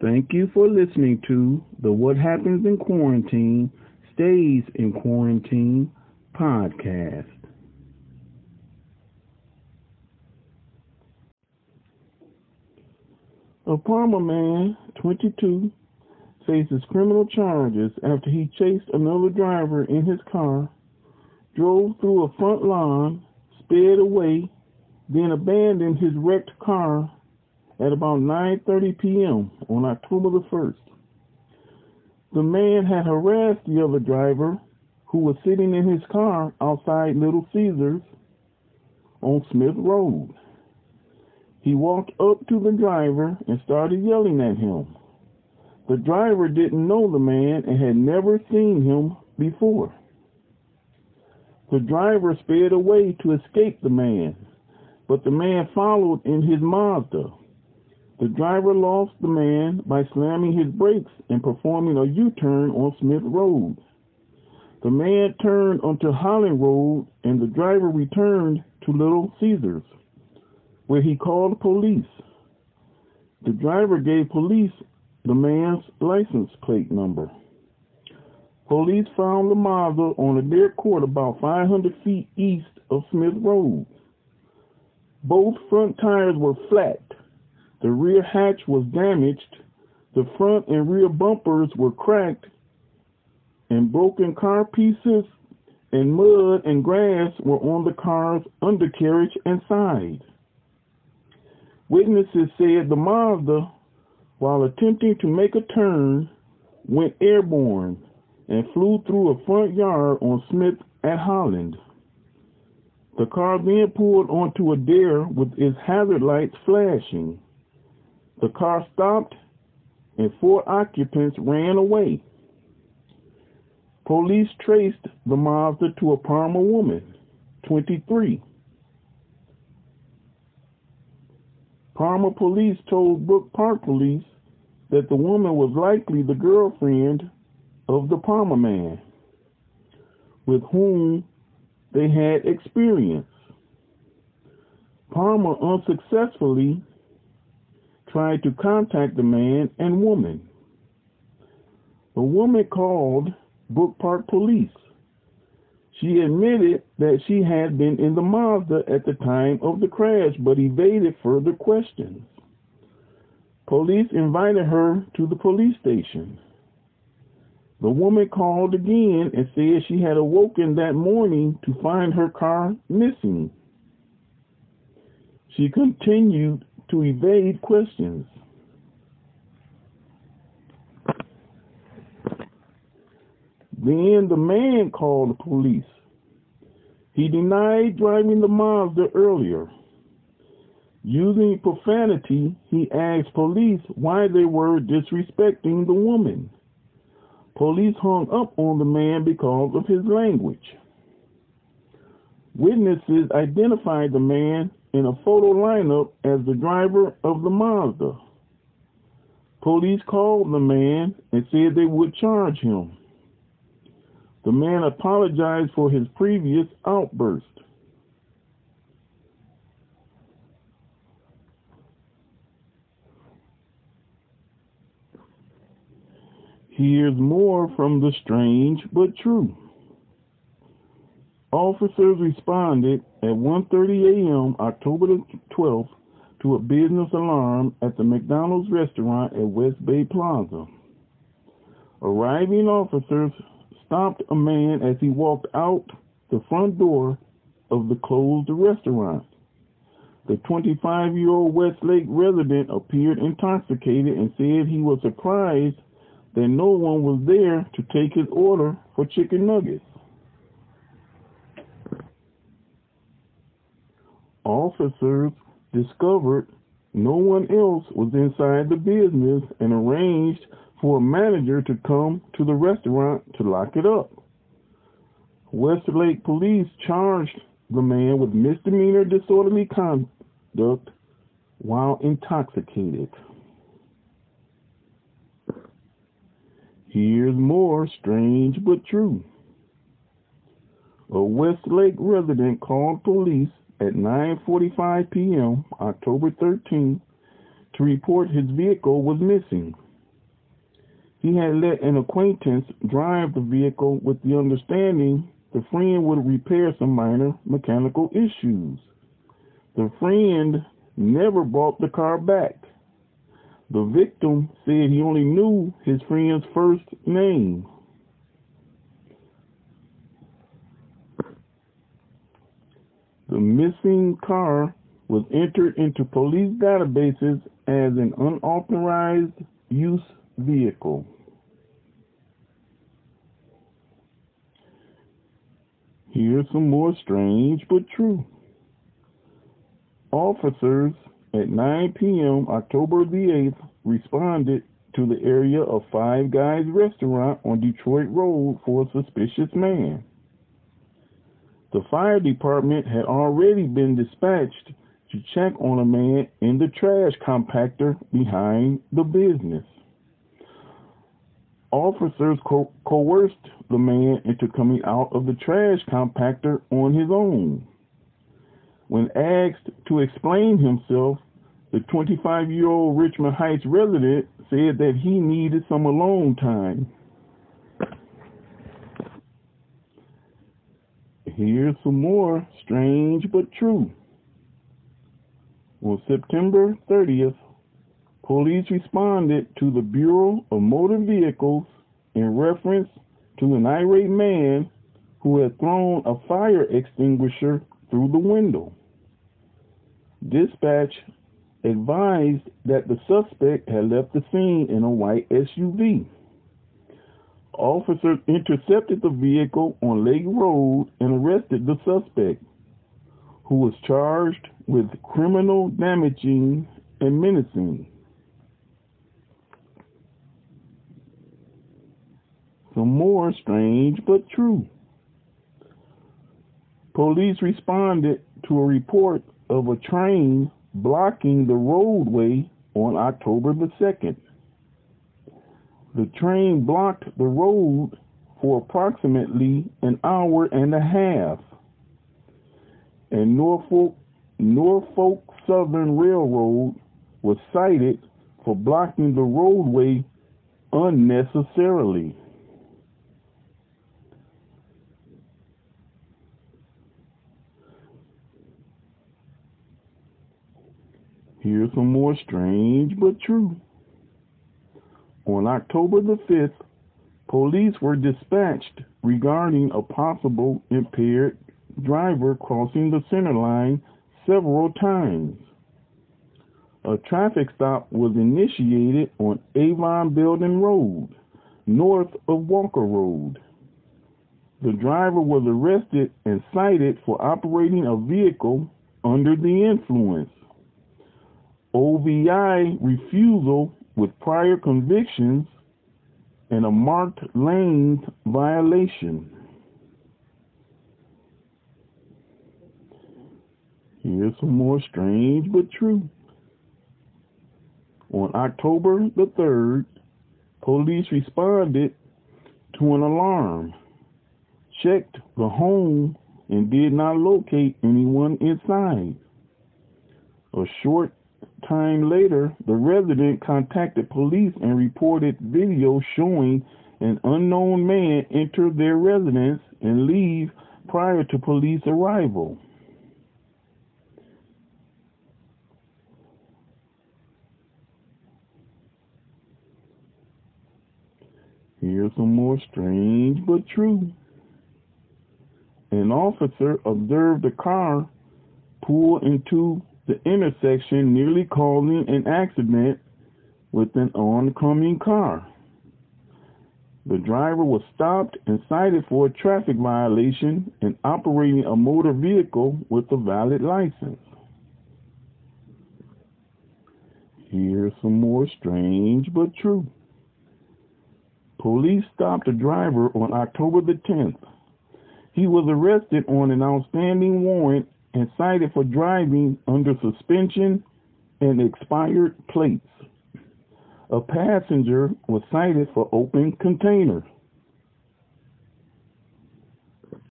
Thank you for listening to the What Happens in Quarantine Stays in Quarantine podcast. A Parma man, 22, faces criminal charges after he chased another driver in his car, drove through a front lawn, sped away, then abandoned his wrecked car at about 9:30 p.m. on October the 1st. The man had harassed the other driver who was sitting in his car outside Little Caesars on Smith Road. He walked up to the driver and started yelling at him. The driver didn't know the man and had never seen him before. The driver sped away to escape the man, but the man followed in his Mazda. The driver lost the man by slamming his brakes and performing a U-turn on Smith Road. The man turned onto Holland Road and the driver returned to Little Caesars, where he called police. The driver gave police the man's license plate number. Police found the Mazda on a dirt court about 500 feet east of Smith Road. Both front tires were flat the rear hatch was damaged. The front and rear bumpers were cracked, and broken car pieces and mud and grass were on the car's undercarriage and side. Witnesses said the Mazda, while attempting to make a turn, went airborne and flew through a front yard on Smith at Holland. The car then pulled onto a dare with its hazard lights flashing. The car stopped and four occupants ran away. Police traced the Mazda to a Parma woman, 23. Parma police told Brook Park police that the woman was likely the girlfriend of the Parma man with whom they had experience. Parma unsuccessfully tried to contact the man and woman. The woman called Brook Park Police. She admitted that she had been in the Mazda at the time of the crash, but evaded further questions. Police invited her to the police station. The woman called again and said she had awoken that morning to find her car missing. She continued to evade questions. Then the man called the police. He denied driving the Mazda earlier. Using profanity, he asked police why they were disrespecting the woman. Police hung up on the man because of his language. Witnesses identified the man in a photo lineup as the driver of the Mazda. Police called the man and said they would charge him. The man apologized for his previous outburst. Here's more from the strange but true. Officers responded at 1:30 a.m. October 12th to a business alarm at the McDonald's restaurant at West Bay Plaza. Arriving officers stopped a man as he walked out the front door of the closed restaurant. The 25-year-old Westlake resident appeared intoxicated and said he was surprised that no one was there to take his order for chicken nuggets. Officers discovered no one else was inside the business and arranged for a manager to come to the restaurant to lock it up. Westlake police charged the man with misdemeanor disorderly conduct while intoxicated. Here's more strange but true. A Westlake resident called police at 9:45 p.m. October 13 to report his vehicle was missing. He had let an acquaintance drive the vehicle with the understanding the friend would repair some minor mechanical issues. The friend never brought the car back. The victim said he only knew his friend's first name. The missing car was entered into police databases as an unauthorized use vehicle. Here's some more strange but true. Officers at 9 p.m. October the 8th responded to the area of Five Guys restaurant on Detroit Road for a suspicious man. The fire department had already been dispatched to check on a man in the trash compactor behind the business. Officers co- coerced the man into coming out of the trash compactor on his own. When asked to explain himself, the 25 year old Richmond Heights resident said that he needed some alone time. Here's some more strange but true. On September 30th, police responded to the Bureau of Motor Vehicles in reference to an irate man who had thrown a fire extinguisher through the window. Dispatch advised that the suspect had left the scene in a white SUV. Officers intercepted the vehicle on Lake Road and arrested the suspect, who was charged with criminal damaging and menacing. Some more strange but true. Police responded to a report of a train blocking the roadway on October the 2nd. The train blocked the road for approximately an hour and a half. And Norfolk, Norfolk Southern Railroad was cited for blocking the roadway unnecessarily. Here's some more strange but true. On October the 5th, police were dispatched regarding a possible impaired driver crossing the center line several times. A traffic stop was initiated on Avon Belden Road, north of Walker Road. The driver was arrested and cited for operating a vehicle under the influence. OVI refusal with prior convictions and a marked lanes violation. Here's some more strange but true. On October the 3rd, police responded to an alarm, checked the home, and did not locate anyone inside. A short time later, the resident contacted police and reported video showing an unknown man enter their residence and leave prior to police arrival. Here's some more strange but true. An officer observed a car pull into the intersection, nearly causing an accident with an oncoming car. The driver was stopped and cited for a traffic violation and operating a motor vehicle with a valid license. Here's some more strange but true. Police stopped a driver on October the 10th. He was arrested on an outstanding warrant and cited for driving under suspension and expired plates. A passenger was cited for open container.